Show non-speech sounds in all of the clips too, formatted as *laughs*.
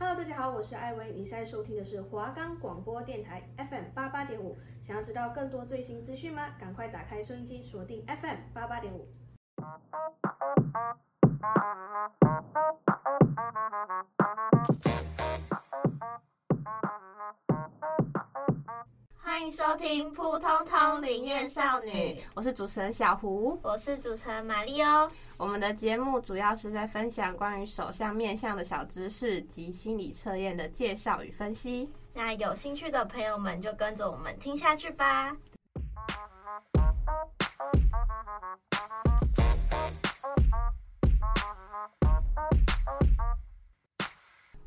Hello，大家好，我是艾薇，你现在收听的是华冈广播电台 FM 八八点五。想要知道更多最新资讯吗？赶快打开收音机，锁定 FM 八八点五。迎收听《扑通通灵验少女》，我是主持人小胡，我是主持人玛丽欧。我们的节目主要是在分享关于手相面相的小知识及心理测验的介绍与分析。那有兴趣的朋友们就跟着我们听下去吧。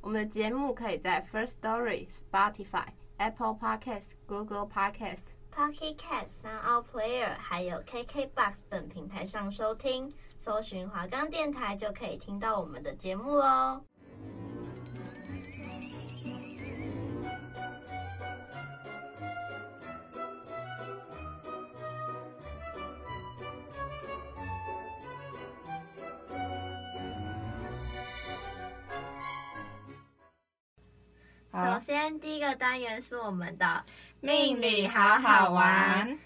我们的节目可以在 First Story、Spotify、Apple Podcast、Google Podcast、Pocket Cast、Sound Player 还有 KKBox 等平台上收听。搜寻华冈电台就可以听到我们的节目喽。首先，第一个单元是我们的命理好好玩。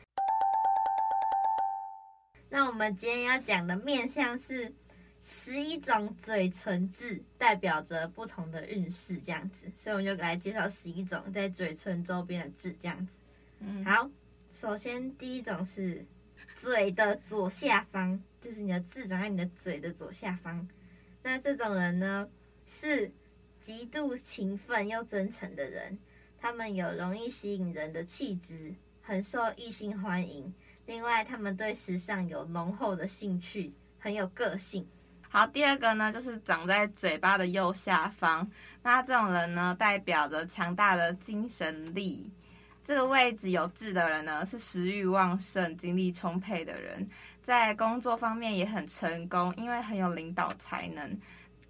那我们今天要讲的面相是十一种嘴唇痣，代表着不同的运势，这样子，所以我们就来介绍十一种在嘴唇周边的痣，这样子。嗯，好，首先第一种是嘴的左下方，就是你的痣长在你的嘴的左下方。那这种人呢，是极度勤奋又真诚的人，他们有容易吸引人的气质，很受异性欢迎。另外，他们对时尚有浓厚的兴趣，很有个性。好，第二个呢，就是长在嘴巴的右下方。那这种人呢，代表着强大的精神力。这个位置有痣的人呢，是食欲旺盛、精力充沛的人，在工作方面也很成功，因为很有领导才能。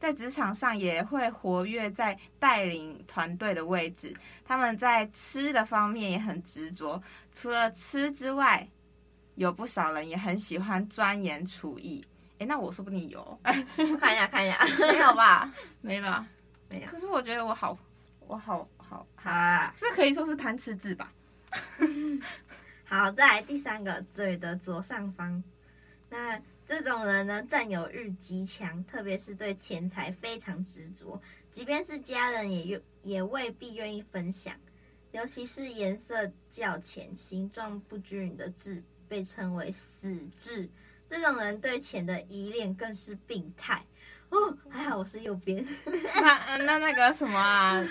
在职场上也会活跃在带领团队的位置。他们在吃的方面也很执着，除了吃之外。有不少人也很喜欢钻研厨艺，哎，那我说不定有，我 *laughs* 看一下看一下，*laughs* 没有吧？没吧？没有。可是我觉得我好，我好好好啊，这可以说是贪吃痣吧？*laughs* 好，再来第三个，嘴的左上方。那这种人呢，占有欲极强，特别是对钱财非常执着，即便是家人也愿也未必愿意分享，尤其是颜色较浅、形状不均匀的痣。被称为死痣，这种人对钱的依恋更是病态哦。还好我是右边。那那那个什么啊，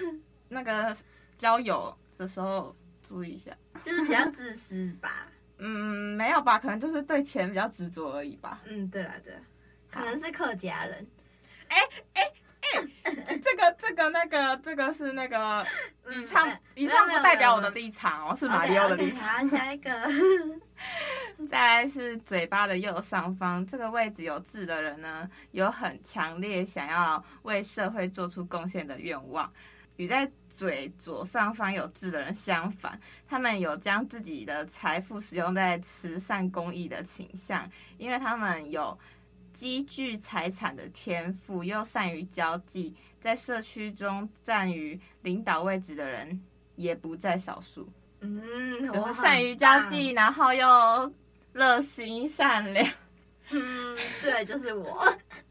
那个交友的时候注意一下，就是比较自私吧。嗯，没有吧？可能就是对钱比较执着而已吧。嗯，对啦对啦，可能是客家人。哎哎哎，这个这个那个这个是那个以上、嗯、以上不代表我的立场哦，是马里奥的立场。好，下一个。*laughs* 再来是嘴巴的右上方，这个位置有痣的人呢，有很强烈想要为社会做出贡献的愿望。与在嘴左上方有痣的人相反，他们有将自己的财富使用在慈善公益的倾向，因为他们有积聚财产的天赋，又善于交际，在社区中占于领导位置的人也不在少数。嗯，就是善于交际，然后又热心善良。嗯，对，就是我。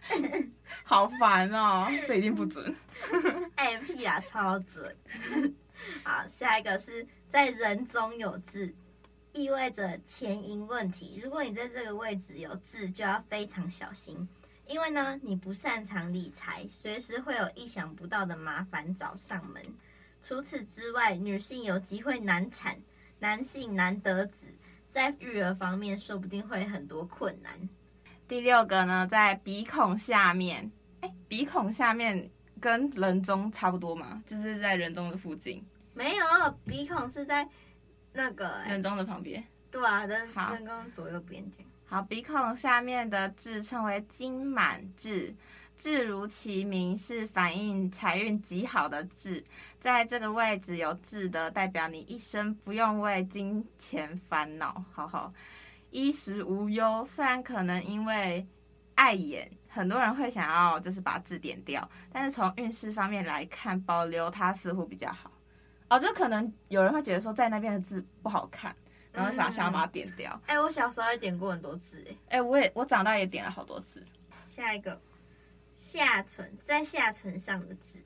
*laughs* 好烦哦，这一定不准。*laughs* 哎屁啦，超准。*laughs* 好，下一个是在人中有痣，意味着钱银问题。如果你在这个位置有痣，就要非常小心，因为呢，你不擅长理财，随时会有意想不到的麻烦找上门。除此之外，女性有机会难产，男性难得子，在育儿方面说不定会很多困难。第六个呢，在鼻孔下面，哎，鼻孔下面跟人中差不多嘛，就是在人中的附近。没有，鼻孔是在那个人中的旁边。对啊，人人中左右边这样。好，鼻孔下面的痣称为金满痣。痣如其名，是反映财运极好的痣。在这个位置有痣的，代表你一生不用为金钱烦恼，好好衣食无忧。虽然可能因为碍眼很多人会想要就是把字点掉，但是从运势方面来看，保留它似乎比较好。哦，就可能有人会觉得说在那边的字不好看，然后想想要把它点掉。哎、我小时候也点过很多字，哎，哎，我也我长大也点了好多字。下一个，下唇，在下唇上的字，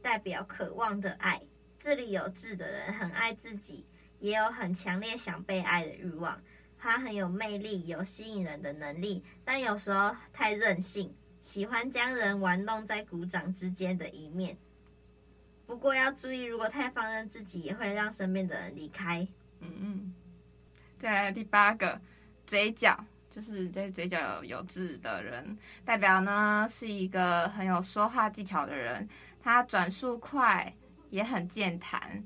代表渴望的爱。这里有痣的人很爱自己，也有很强烈想被爱的欲望。他很有魅力，有吸引人的能力，但有时候太任性，喜欢将人玩弄在鼓掌之间的一面。不过要注意，如果太放任自己，也会让身边的人离开。嗯嗯。再来第八个，嘴角，就是在嘴角有痣的人，代表呢是一个很有说话技巧的人，他转速快，也很健谈。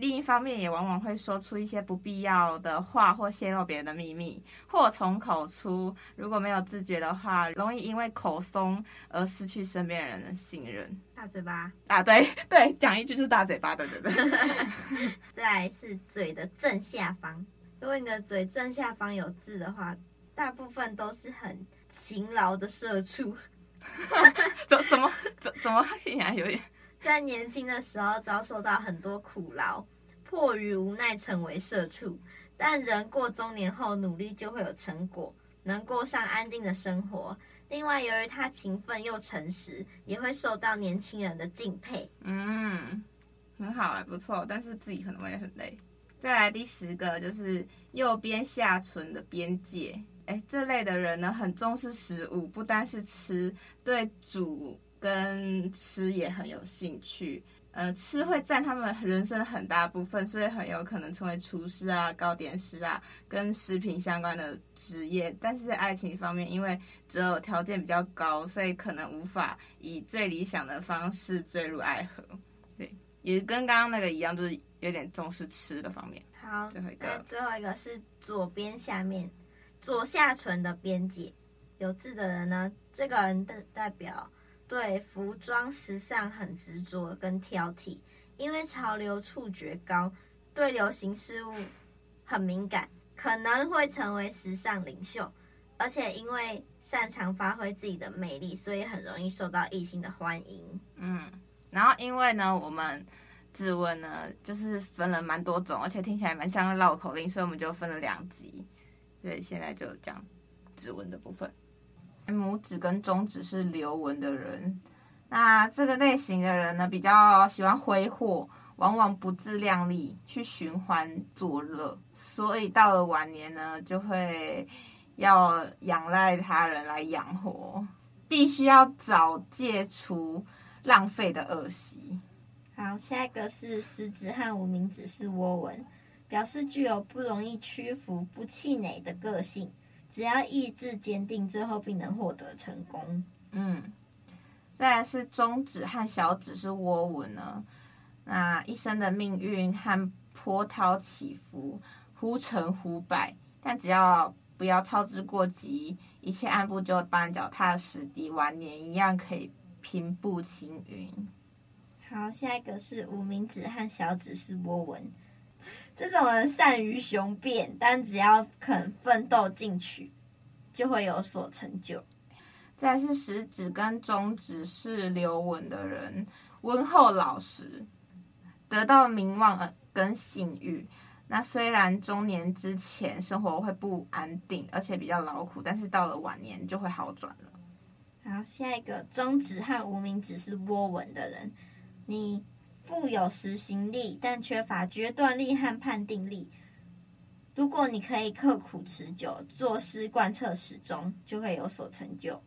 另一方面，也往往会说出一些不必要的话，或泄露别人的秘密，祸从口出。如果没有自觉的话，容易因为口松而失去身边人的信任。大嘴巴啊，对 *laughs* 对，讲一句就是大嘴巴，对对对。*laughs* 再来是嘴的正下方，如果你的嘴正下方有痣的话，大部分都是很勤劳的社畜。*laughs* 怎怎么怎怎么听起来有点？在年轻的时候遭受到很多苦劳，迫于无奈成为社畜。但人过中年后，努力就会有成果，能过上安定的生活。另外，由于他勤奋又诚实，也会受到年轻人的敬佩。嗯，很好啊，不错。但是自己可能会很累。再来第十个，就是右边下唇的边界。哎，这类的人呢，很重视食物，不单是吃，对煮。跟吃也很有兴趣，呃，吃会占他们人生很大部分，所以很有可能成为厨师啊、糕点师啊，跟食品相关的职业。但是在爱情方面，因为择偶条件比较高，所以可能无法以最理想的方式坠入爱河。对，也跟刚刚那个一样，就是有点重视吃的方面。好，最后一个，最后一个是左边下面左下唇的边界有痣的人呢，这个人的代表。对服装时尚很执着跟挑剔，因为潮流触觉高，对流行事物很敏感，可能会成为时尚领袖。而且因为擅长发挥自己的魅力，所以很容易受到异性的欢迎。嗯，然后因为呢，我们质问呢就是分了蛮多种，而且听起来蛮像绕口令，所以我们就分了两集。所以现在就讲质问的部分。拇指跟中指是流纹的人，那这个类型的人呢，比较喜欢挥霍，往往不自量力去寻欢作乐，所以到了晚年呢，就会要仰赖他人来养活，必须要早戒除浪费的恶习。好，下一个是食指和无名指是窝纹，表示具有不容易屈服、不气馁的个性。只要意志坚定，最后必能获得成功。嗯，再来是中指和小指是涡纹呢。那一生的命运和波涛起伏，忽成忽败，但只要不要操之过急，一切按部就班，脚踏实地，晚年一样可以平步青云。好，下一个是无名指和小指是波纹。这种人善于雄辩，但只要肯奋斗进取，就会有所成就。再来是食指跟中指是流纹的人，温厚老实，得到名望跟信誉。那虽然中年之前生活会不安定，而且比较劳苦，但是到了晚年就会好转了。好，下一个中指和无名指是窝纹的人，你。富有实行力，但缺乏决断力和判定力。如果你可以刻苦持久，做事贯彻始终，就会有所成就。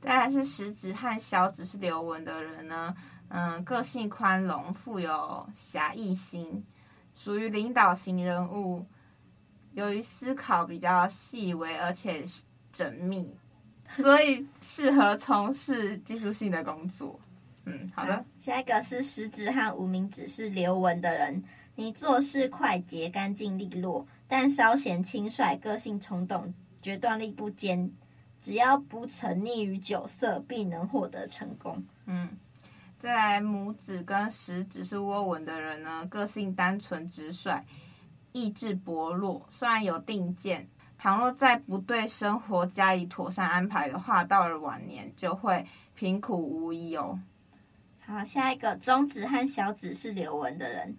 再来是食指和小指是流纹的人呢，嗯，个性宽容，富有侠义心，属于领导型人物。由于思考比较细微而且缜密，所以适合从事技术性的工作。嗯，好的。下一个是食指和无名指是流纹的人，你做事快捷、干净利落，但稍显轻率，个性冲动，决断力不坚。只要不沉溺于酒色，必能获得成功。嗯，再来拇指跟食指是窝纹的人呢，个性单纯直率，意志薄弱，虽然有定见，倘若再不对生活加以妥善安排的话，到了晚年就会贫苦无依哦。好，下一个中指和小指是流纹的人，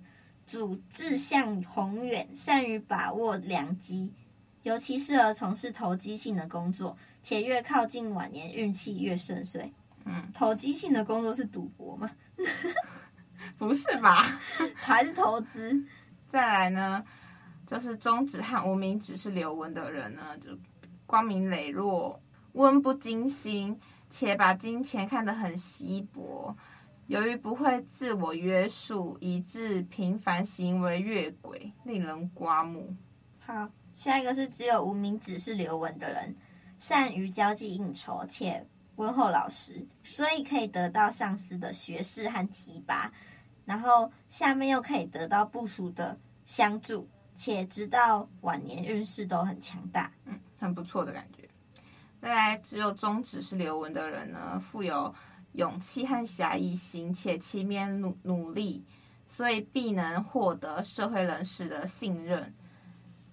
主志向宏远，善于把握良机，尤其适合从事投机性的工作，且越靠近晚年，运气越顺遂。嗯，投机性的工作是赌博吗？*laughs* 不是吧？*laughs* 还是投资？再来呢，就是中指和无名指是流纹的人呢，就光明磊落，温不经心，且把金钱看得很稀薄。由于不会自我约束，以致频繁行为越轨，令人刮目。好，下一个是只有无名指是流纹的人，善于交际应酬，且温厚老实，所以可以得到上司的学识和提拔。然后下面又可以得到部属的相助，且直到晚年运势都很强大，嗯，很不错的感觉。再来，只有中指是流纹的人呢，富有。勇气和侠义心，且勤勉努努力，所以必能获得社会人士的信任。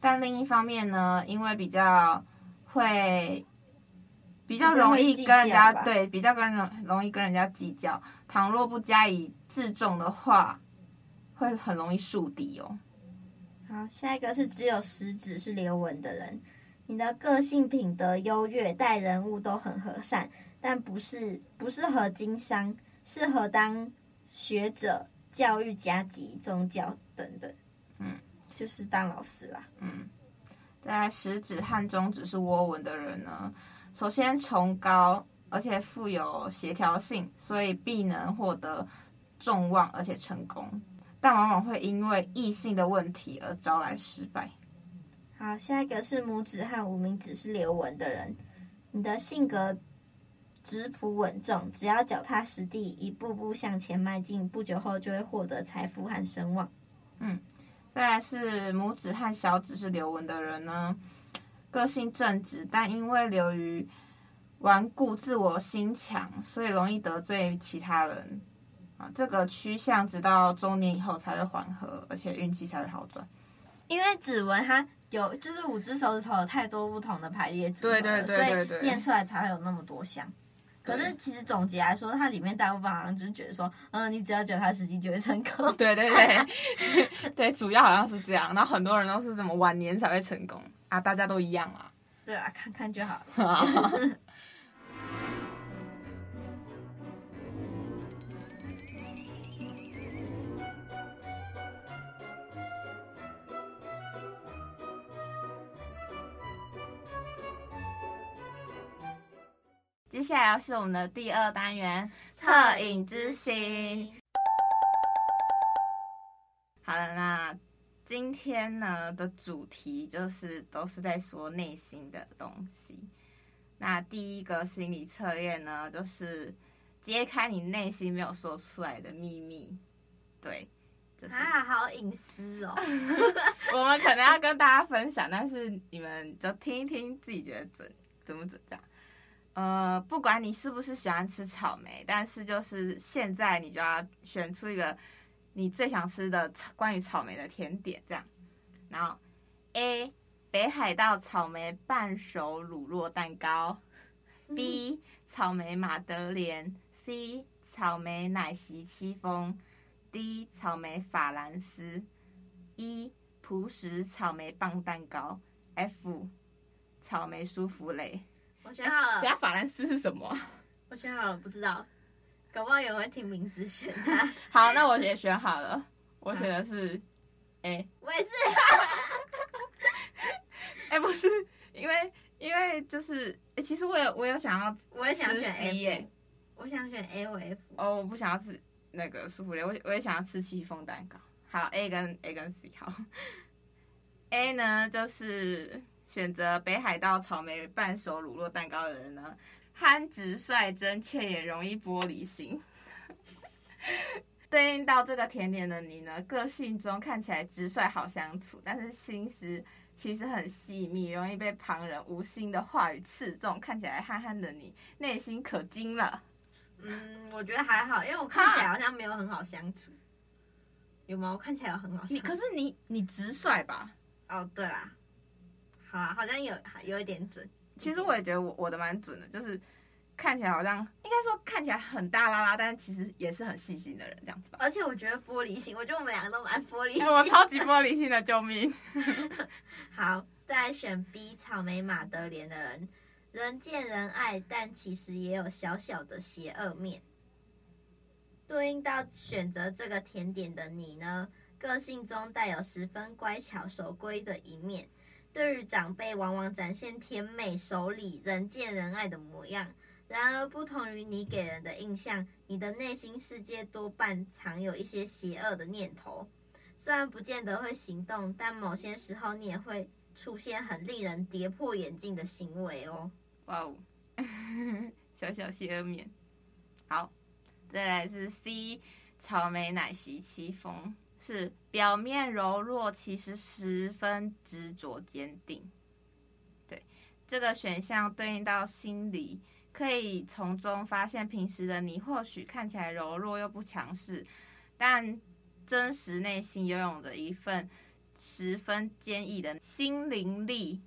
但另一方面呢，因为比较会比较容易跟人家对比较跟人容易跟人家计较，倘若不加以自重的话，会很容易树敌哦。好，下一个是只有食指是流纹的人，你的个性品德优越，待人物都很和善。但不是不适合经商，适合当学者、教育家及宗教等等。嗯，就是当老师啦。嗯，在食指和中指是窝纹的人呢，首先崇高，而且富有协调性，所以必能获得众望，而且成功。但往往会因为异性的问题而招来失败。好，下一个是拇指和无名指是流纹的人，你的性格。质朴稳重，只要脚踏实地，一步步向前迈进，不久后就会获得财富和声望。嗯，再来是拇指和小指是流纹的人呢，个性正直，但因为流于顽固、自我心强，所以容易得罪其他人。啊，这个趋向直到中年以后才会缓和，而且运气才会好转。因为指纹它有，就是五只手指头有太多不同的排列组合，对对对对对，所以念出来才会有那么多项。可是其实总结来说，它里面大部分好像就是觉得说，嗯，你只要脚踏实地就会成功。对对对，*laughs* 对，主要好像是这样。然后很多人都是怎么晚年才会成功啊？大家都一样啊。对啊，看看就好。*laughs* 接下来要是我们的第二单元恻隐之心。好了，那今天呢的主题就是都是在说内心的东西。那第一个心理测验呢，就是揭开你内心没有说出来的秘密。对，就是啊，好隐私哦。*laughs* 我们可能要跟大家分享，但是你们就听一听，自己觉得准准不准这样。呃，不管你是不是喜欢吃草莓，但是就是现在你就要选出一个你最想吃的关于草莓的甜点，这样。然后，A 北海道草莓半熟乳酪蛋糕，B 草莓马德莲，C 草莓奶昔戚风，D 草莓法兰斯，E 朴实草莓棒蛋糕，F 草莓舒芙蕾。我选好了。等下法兰斯是什么？我选好了，不知道。搞不好有人会听名字选他。*laughs* 好，那我也选好了。我选的是 A。我也是。*laughs* 哎、欸，不是，因为因为就是，其实我有我有想要，我也想选 A 耶。我想选 A 或 F。哦，我不想要吃那个舒芙蕾，我我也想要吃戚风蛋糕。好，A 跟 A 跟 C 好。A 呢，就是。选择北海道草莓半熟乳酪蛋糕的人呢，憨直率真，却也容易玻璃心。对应到这个甜点的你呢，个性中看起来直率好相处，但是心思其实很细腻，容易被旁人无心的话语刺中。看起来憨憨的你，内心可精了。嗯，我觉得还好，因为我看起来好像没有很好相处。有吗？我看起来有很好相处。你可是你你直率吧？哦，对啦。好啊，好像有有一点准。其实我也觉得我我的蛮准的，就是看起来好像应该说看起来很大啦啦，但是其实也是很细心的人这样子吧。而且我觉得玻璃心，我觉得我们两个都蛮玻璃心。我超级玻璃心的，救命！*laughs* 好，再来选 B 草莓马德莲的人，人见人爱，但其实也有小小的邪恶面。对应到选择这个甜点的你呢？个性中带有十分乖巧守规的一面，对于长辈往往展现甜美、守礼、人见人爱的模样。然而，不同于你给人的印象，你的内心世界多半藏有一些邪恶的念头。虽然不见得会行动，但某些时候你也会出现很令人跌破眼镜的行为哦。哇哦，*laughs* 小小邪恶面。好，再来是 C 草莓奶昔戚风。是表面柔弱，其实十分执着坚定。对，这个选项对应到心理，可以从中发现平时的你或许看起来柔弱又不强势，但真实内心拥有着一份十分坚毅的心灵力。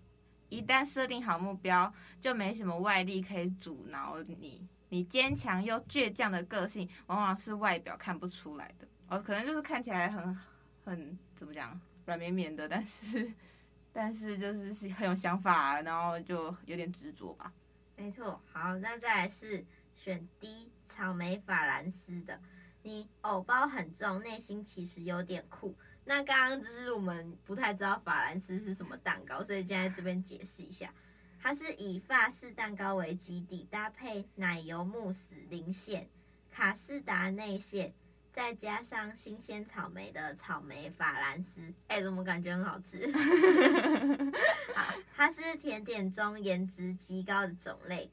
一旦设定好目标，就没什么外力可以阻挠你。你坚强又倔强的个性，往往是外表看不出来的。哦，可能就是看起来很很怎么讲，软绵绵的，但是 *laughs* 但是就是很有想法，然后就有点执着吧。没错，好，那再来是选 D 草莓法兰斯的，你偶包很重，内心其实有点酷。那刚刚就是我们不太知道法兰斯是什么蛋糕，所以现在这边解释一下，它是以法式蛋糕为基底，搭配奶油慕斯、零馅、卡士达内馅。再加上新鲜草莓的草莓法兰斯，哎，怎么感觉很好吃？*laughs* 好，它是甜点中颜值极高的种类，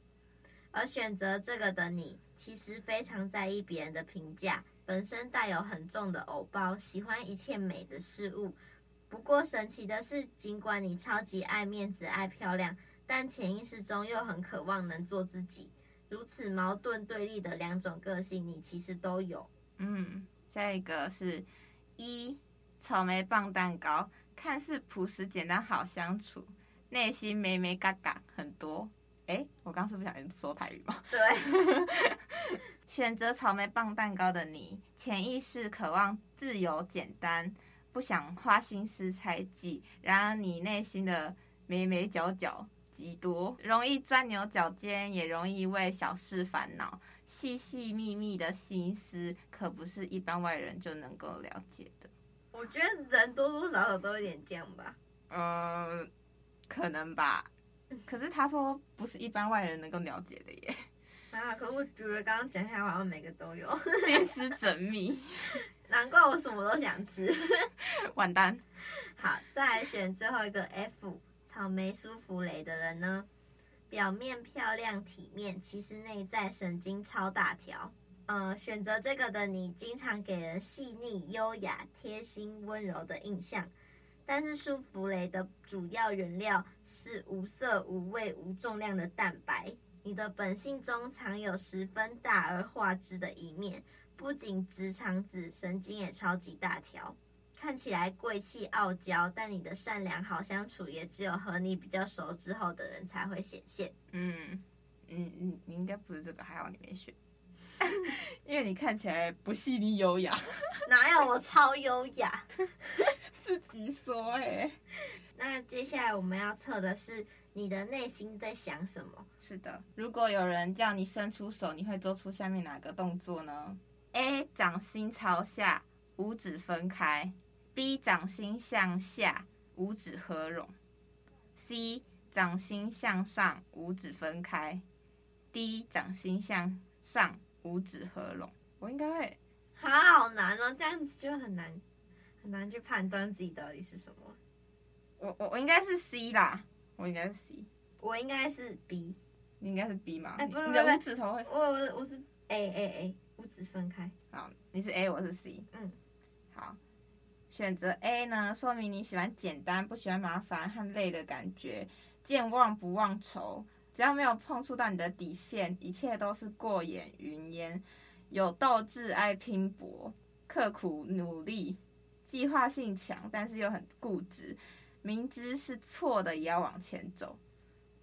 而选择这个的你，其实非常在意别人的评价，本身带有很重的偶包，喜欢一切美的事物。不过神奇的是，尽管你超级爱面子、爱漂亮，但潜意识中又很渴望能做自己。如此矛盾对立的两种个性，你其实都有。嗯，下一个是一草莓棒蛋糕，看似朴实简单好相处，内心美眉嘎嘎很多。哎，我刚是不小心说台语吗？对，*laughs* 选择草莓棒蛋糕的你，潜意识渴望自由简单，不想花心思猜忌。然而你内心的眉眉角角极多，容易钻牛角尖，也容易为小事烦恼。细细密密的心思，可不是一般外人就能够了解的。我觉得人多多少少都有点这样吧。嗯，可能吧。可是他说不是一般外人能够了解的耶。*laughs* 啊，可我觉得刚刚讲下来好像每个都有心思缜密。*laughs* 难怪我什么都想吃。*laughs* 完蛋。好，再来选最后一个 F 草莓舒芙蕾的人呢？表面漂亮体面，其实内在神经超大条。呃，选择这个的你，经常给人细腻、优雅、贴心、温柔的印象。但是舒芙蕾的主要原料是无色、无味、无重量的蛋白。你的本性中藏有十分大而化之的一面，不仅直肠子，神经也超级大条。看起来贵气傲娇，但你的善良好相处，也只有和你比较熟之后的人才会显现。嗯，嗯嗯，你应该不是这个，还好你没选，*laughs* 因为你看起来不细腻优雅。*laughs* 哪有我超优雅？*laughs* 自己说哎、欸。那接下来我们要测的是你的内心在想什么？是的，如果有人叫你伸出手，你会做出下面哪个动作呢？A. 掌心朝下，五指分开。B 掌心向下，五指合拢；C 掌心向上，五指分开；D 掌心向上，五指合拢。我应该会，好，好难哦，这样子就很难，很难去判断自己到底是什么。我我我应该是 C 啦，我应该是 C，我应该是 B，你应该是 B 吗？哎，不是你的五指头会，我我我是 A A A，五指分开。好，你是 A，我是 C。嗯，好。选择 A 呢，说明你喜欢简单，不喜欢麻烦和累的感觉，健忘不忘酬，只要没有碰触到你的底线，一切都是过眼云烟。有斗志，爱拼搏，刻苦努力，计划性强，但是又很固执。明知是错的也要往前走，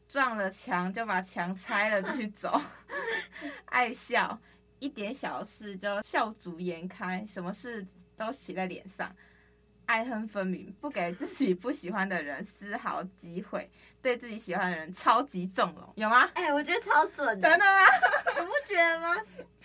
撞了墙就把墙拆了继续走，*laughs* 爱笑，一点小事就笑逐颜开，什么事都写在脸上。爱恨分明，不给自己不喜欢的人丝毫机会，对自己喜欢的人超级纵容，有吗？哎、欸，我觉得超准的，真的吗？*laughs* 你不觉得吗？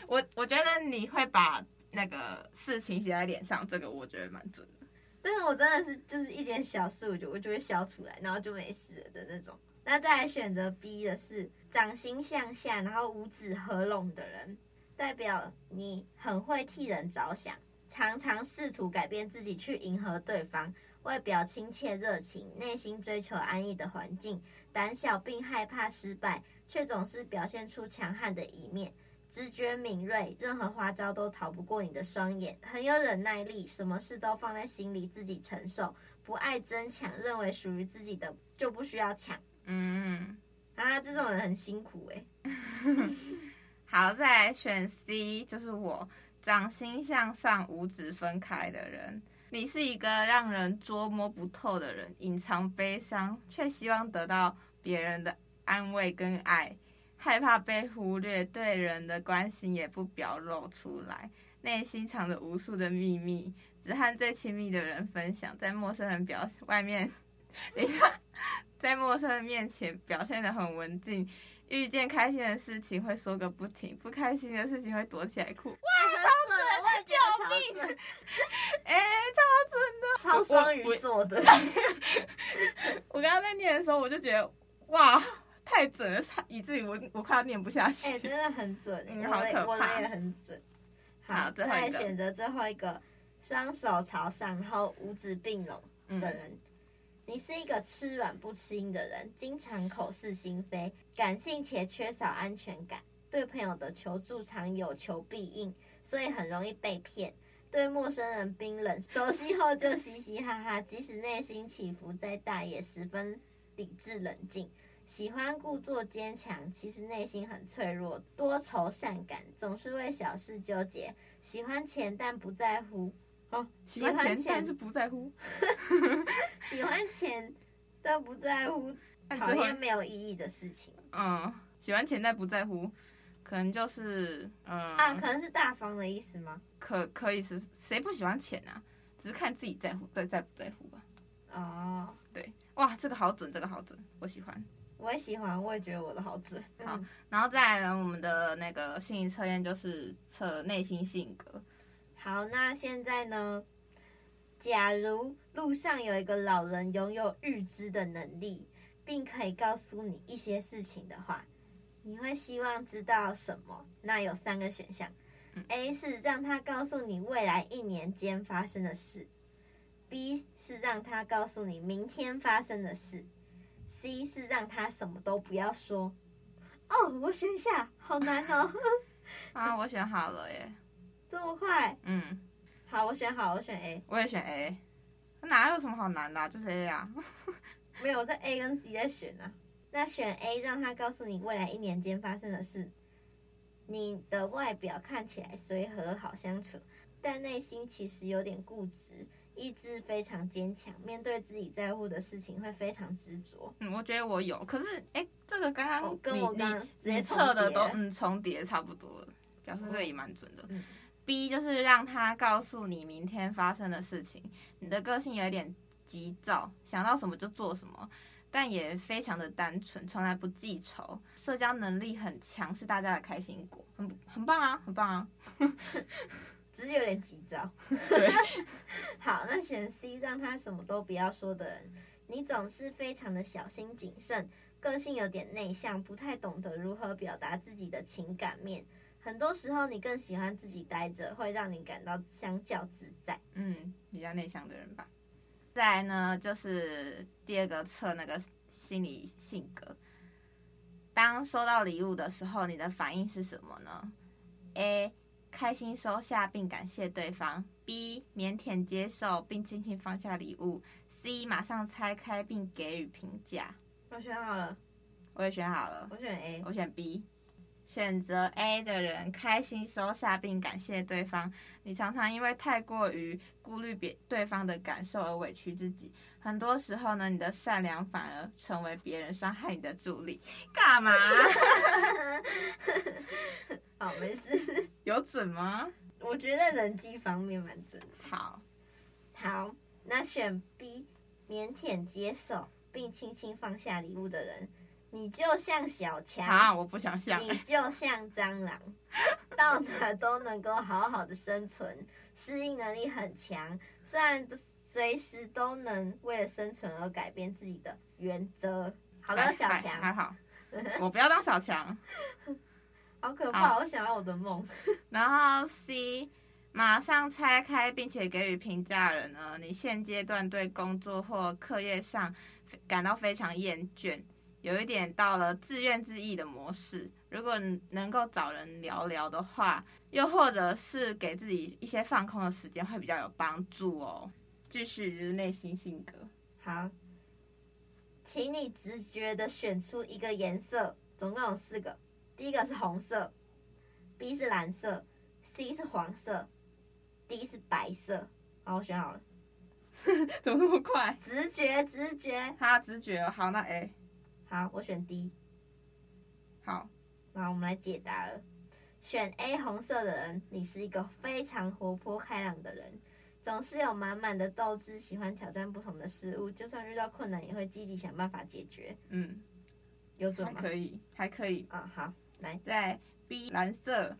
我我觉得你会把那个事情写在脸上，这个我觉得蛮准的。但是我真的是就是一点小事，我就我就会笑出来，然后就没事了的那种。那再来选择 B 的是掌心向下，然后五指合拢的人，代表你很会替人着想。常常试图改变自己去迎合对方，外表亲切热情，内心追求安逸的环境。胆小并害怕失败，却总是表现出强悍的一面。直觉敏锐，任何花招都逃不过你的双眼。很有忍耐力，什么事都放在心里自己承受。不爱争抢，认为属于自己的就不需要抢。嗯，啊，这种人很辛苦哎、欸。*laughs* 好，再来选 C，就是我。掌心向上，五指分开的人，你是一个让人捉摸不透的人，隐藏悲伤，却希望得到别人的安慰跟爱，害怕被忽略，对人的关心也不表露出来，内心藏着无数的秘密，只和最亲密的人分享，在陌生人表外面，*laughs* 等一下，在陌生人面前表现得很文静。遇见开心的事情会说个不停，不开心的事情会躲起来哭。哇，超准！我救命！*laughs* 哎、欸，超准的，超双鱼座的。*laughs* 我刚刚在念的时候，我就觉得哇，太准了，以至于我我快要念不下去。哎、欸，真的很准，嗯，好可怕。我的也很准。好，好再选择最后一个，双手朝上，然后五指并拢的人。嗯你是一个吃软不吃硬的人，经常口是心非，感性且缺少安全感。对朋友的求助常有求必应，所以很容易被骗。对陌生人冰冷，熟悉后就嘻嘻哈哈，即使内心起伏再大，也十分理智冷静。喜欢故作坚强，其实内心很脆弱，多愁善感，总是为小事纠结。喜欢钱但不在乎。哦，喜欢钱但是不在乎，*laughs* 喜欢钱但不在乎，*laughs* 讨厌没有意义的事情。嗯，喜欢钱但不在乎，可能就是嗯啊，可能是大方的意思吗？可可以是，谁不喜欢钱啊？只是看自己在乎在在不在乎吧。哦，对，哇，这个好准，这个好准，我喜欢，我也喜欢，我也觉得我的好准。好，然后再来呢，我们的那个心理测验就是测内心性格。好，那现在呢？假如路上有一个老人拥有预知的能力，并可以告诉你一些事情的话，你会希望知道什么？那有三个选项：A 是让他告诉你未来一年间发生的事；B 是让他告诉你明天发生的事；C 是让他什么都不要说。哦，我选下，好难哦。*laughs* 啊，我选好了耶。这么快？嗯，好，我选好，我选 A，我也选 A，哪有什么好难的啊？就是 A 啊。没有，我在 A 跟 C 在选呢。那选 A，让他告诉你未来一年间发生的事。你的外表看起来随和好相处，但内心其实有点固执，意志非常坚强，面对自己在乎的事情会非常执着。嗯，我觉得我有，可是哎，这个刚刚、哦、跟我刚刚你你测的都嗯重叠差不多，表示这也蛮准的。嗯。B 就是让他告诉你明天发生的事情。你的个性有点急躁，想到什么就做什么，但也非常的单纯，从来不记仇。社交能力很强，是大家的开心果，很很棒啊，很棒啊。*laughs* 只是有点急躁。对。*laughs* 好，那选 C 让他什么都不要说的人，你总是非常的小心谨慎，个性有点内向，不太懂得如何表达自己的情感面。很多时候，你更喜欢自己待着，会让你感到相较自在。嗯，比较内向的人吧。再来呢，就是第二个测那个心理性格。当收到礼物的时候，你的反应是什么呢？A. 开心收下并感谢对方。B. 腼腆接受并轻轻放下礼物。C. 马上拆开并给予评价。我选好了，我也选好了。我选 A，我选 B。选择 A 的人开心收下并感谢对方。你常常因为太过于顾虑别对方的感受而委屈自己。很多时候呢，你的善良反而成为别人伤害你的助力。干嘛？好，*laughs* 没事。有准吗？我觉得人际方面蛮准的。好，好，那选 B，腼腆接受并轻轻放下礼物的人。你就像小强啊，我不想像。你就像蟑螂，到哪都能够好好的生存，适应能力很强，虽然随时都能为了生存而改变自己的原则。好的，小强还好，*laughs* 我不要当小强，好可怕！我想要我的梦。*laughs* 然后 C，马上拆开并且给予评价人呢，你现阶段对工作或课业上感到非常厌倦。有一点到了自怨自艾的模式，如果能够找人聊聊的话，又或者是给自己一些放空的时间，会比较有帮助哦。继续就是内心性格。好，请你直觉的选出一个颜色，总共有四个。第一个是红色，B 是蓝色，C 是黄色，D 是白色。好，我选好了。*laughs* 怎么那么快？直觉，直觉。好，直觉。好，那 A。好，我选 D。好，那我们来解答了。选 A 红色的人，你是一个非常活泼开朗的人，总是有满满的斗志，喜欢挑战不同的事物，就算遇到困难也会积极想办法解决。嗯，有准吗？还可以，还可以。啊，好，来，在 B 蓝色，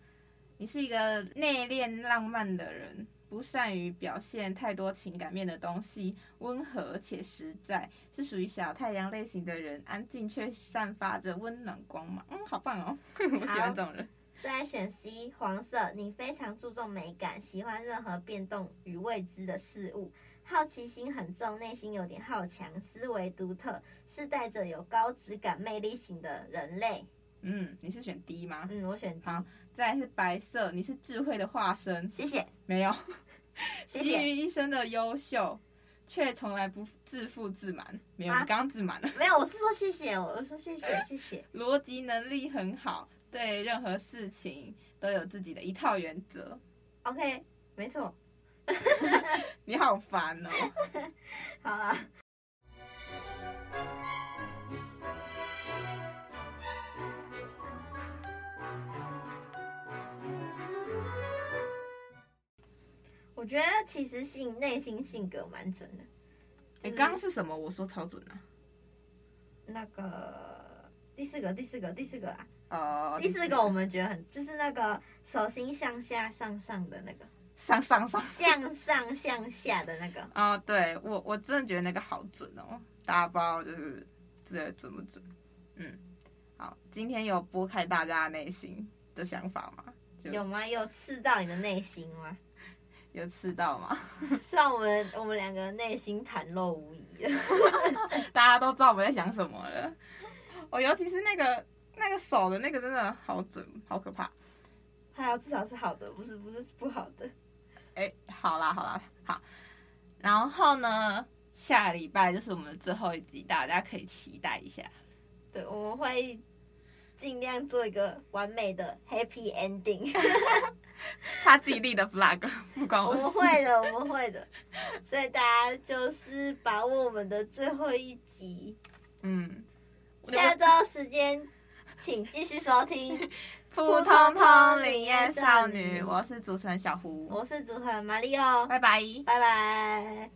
你是一个内敛浪漫的人。不善于表现太多情感面的东西，温和且实在，是属于小太阳类型的人，安静却散发着温暖光芒。嗯，好棒哦，*laughs* 我喜欢这种人。再来选 C 黄色，你非常注重美感，喜欢任何变动与未知的事物，好奇心很重，内心有点好强，思维独特，是带着有高质感魅力型的人类。嗯，你是选 D 吗？嗯，我选 D。好，再来是白色，你是智慧的化身。谢谢。没有。*laughs* 谢谢。基于一生的优秀，却从来不自负自满。没有，啊、你刚刚自满了。没有，我是说谢谢，我说谢谢，谢谢。逻辑能力很好，对任何事情都有自己的一套原则。OK，没错。*laughs* 你好烦哦。*laughs* 好了。我觉得其实性内心性格蛮准的。你刚刚是什么？我说超准啊。那个第四个，第四个，第四个啊。哦。第四个我们觉得很，就是那个手心向下上上的那个。上上上。向上向下的那个。哦，对我我真的觉得那个好准哦，大家不知道就是这准不准？嗯，好，今天有拨开大家内心的想法吗？有吗？有刺到你的内心吗？有吃到吗？*laughs* 虽然我们我们两个内心袒露无遗了，*laughs* 大家都知道我们在想什么了。我、哦、尤其是那个那个手的那个真的好准，好可怕。还好至少是好的，不是不是不好的。哎，好啦好啦好。然后呢，下礼拜就是我们的最后一集，大家可以期待一下。对，我们会尽量做一个完美的 happy ending。*laughs* *laughs* 他自己立的 flag，*laughs* 不关我事。我们会的，我们会的。所以大家就是把握我们的最后一集。嗯，下周时间请继续收听 *laughs*《普通通灵验少女》。我是主持人小胡，我是主持人玛利奥。拜拜，拜拜。